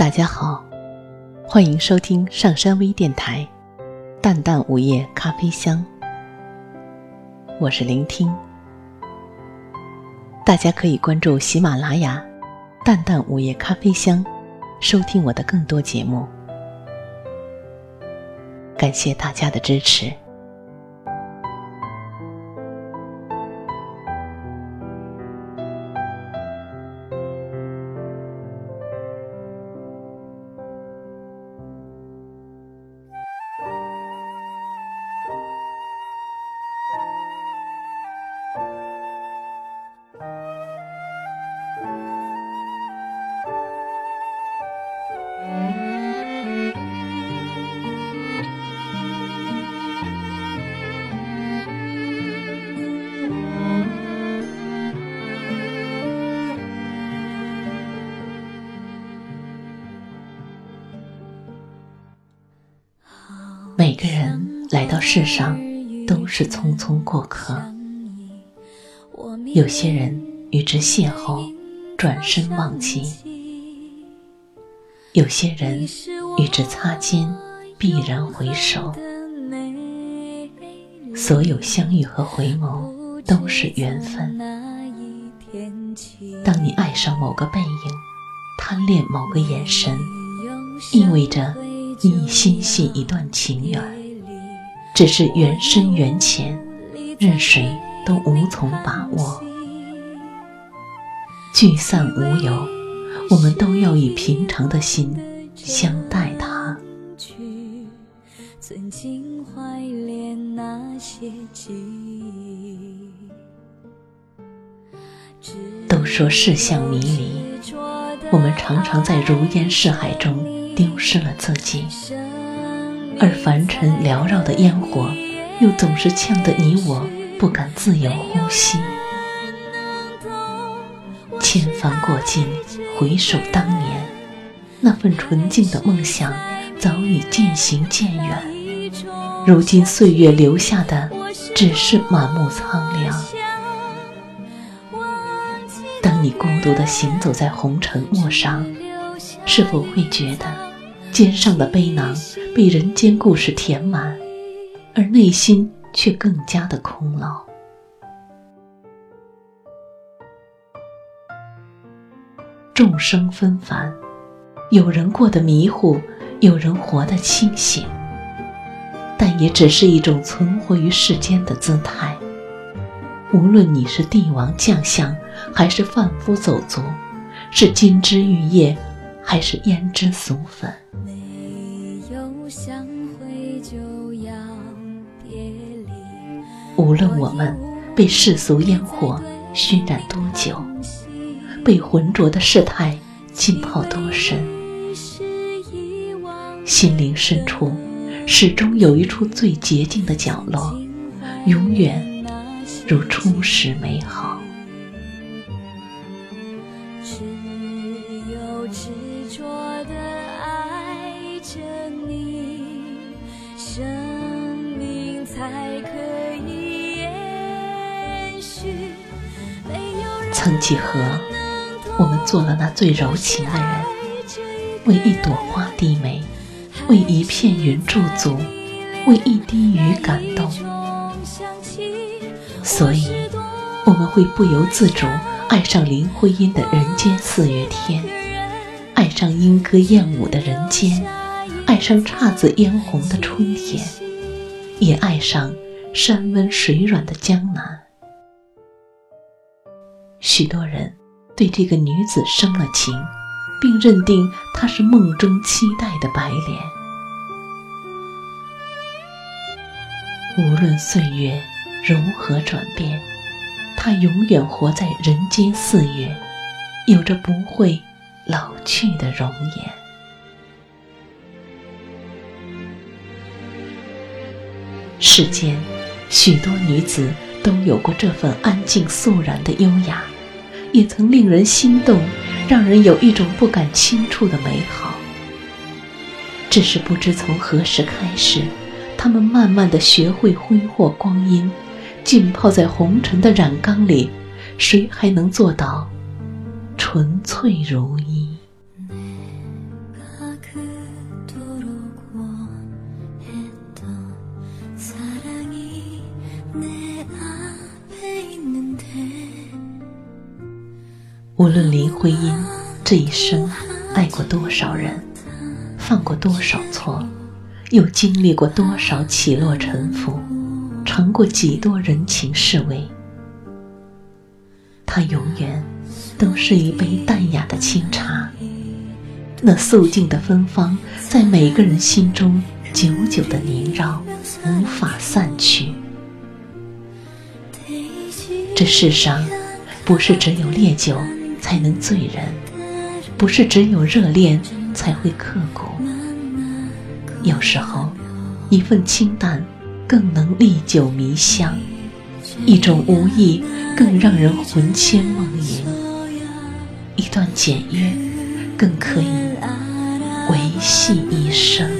大家好，欢迎收听上山微电台《淡淡午夜咖啡香》，我是聆听。大家可以关注喜马拉雅《淡淡午夜咖啡香》，收听我的更多节目。感谢大家的支持。每个人来到世上都是匆匆过客，有些人与之邂逅，转身忘记；有些人与之擦肩，必然回首。所有相遇和回眸都是缘分。当你爱上某个背影，贪恋某个眼神，意味着。你心系一段情缘，只是缘深缘浅，任谁都无从把握。聚散无由，我们都要以平常的心相待他。都说世相迷离，我们常常在如烟似海中。丢失了自己，而凡尘缭绕的烟火，又总是呛得你我不敢自由呼吸。千帆过尽，回首当年，那份纯净的梦想早已渐行渐远。如今岁月留下的，只是满目苍凉。当你孤独地行走在红尘陌上，是否会觉得？肩上的背囊被人间故事填满，而内心却更加的空劳。众生纷繁，有人过得迷糊，有人活得清醒，但也只是一种存活于世间的姿态。无论你是帝王将相，还是贩夫走卒，是金枝玉叶。还是胭脂俗粉。无论我们被世俗烟火熏染多久，被浑浊的世态浸泡多深，心灵深处始终有一处最洁净的角落，永远如初时美好。曾几何，我们做了那最柔情的人，为一朵花低眉，为一片云驻足，为一滴雨感动。所以，我们会不由自主爱上林徽因的人间四月天，爱上莺歌燕舞的人间，爱上姹紫嫣红的春天，也爱上山温水软的江南。许多人对这个女子生了情，并认定她是梦中期待的白莲。无论岁月如何转变，她永远活在人间四月，有着不会老去的容颜。世间许多女子都有过这份安静肃然的优雅，也曾令人心动，让人有一种不敢轻触的美好。只是不知从何时开始，他们慢慢的学会挥霍光阴，浸泡在红尘的染缸里，谁还能做到纯粹如一？无论林徽因这一生爱过多少人，犯过多少错，又经历过多少起落沉浮，尝过几多人情世味，她永远都是一杯淡雅的清茶。那素净的芬芳，在每个人心中久久的萦绕，无法散去。这世上，不是只有烈酒才能醉人，不是只有热恋才会刻骨。有时候，一份清淡更能历久弥香，一种无意更让人魂牵梦萦，一段简约更可以维系一生。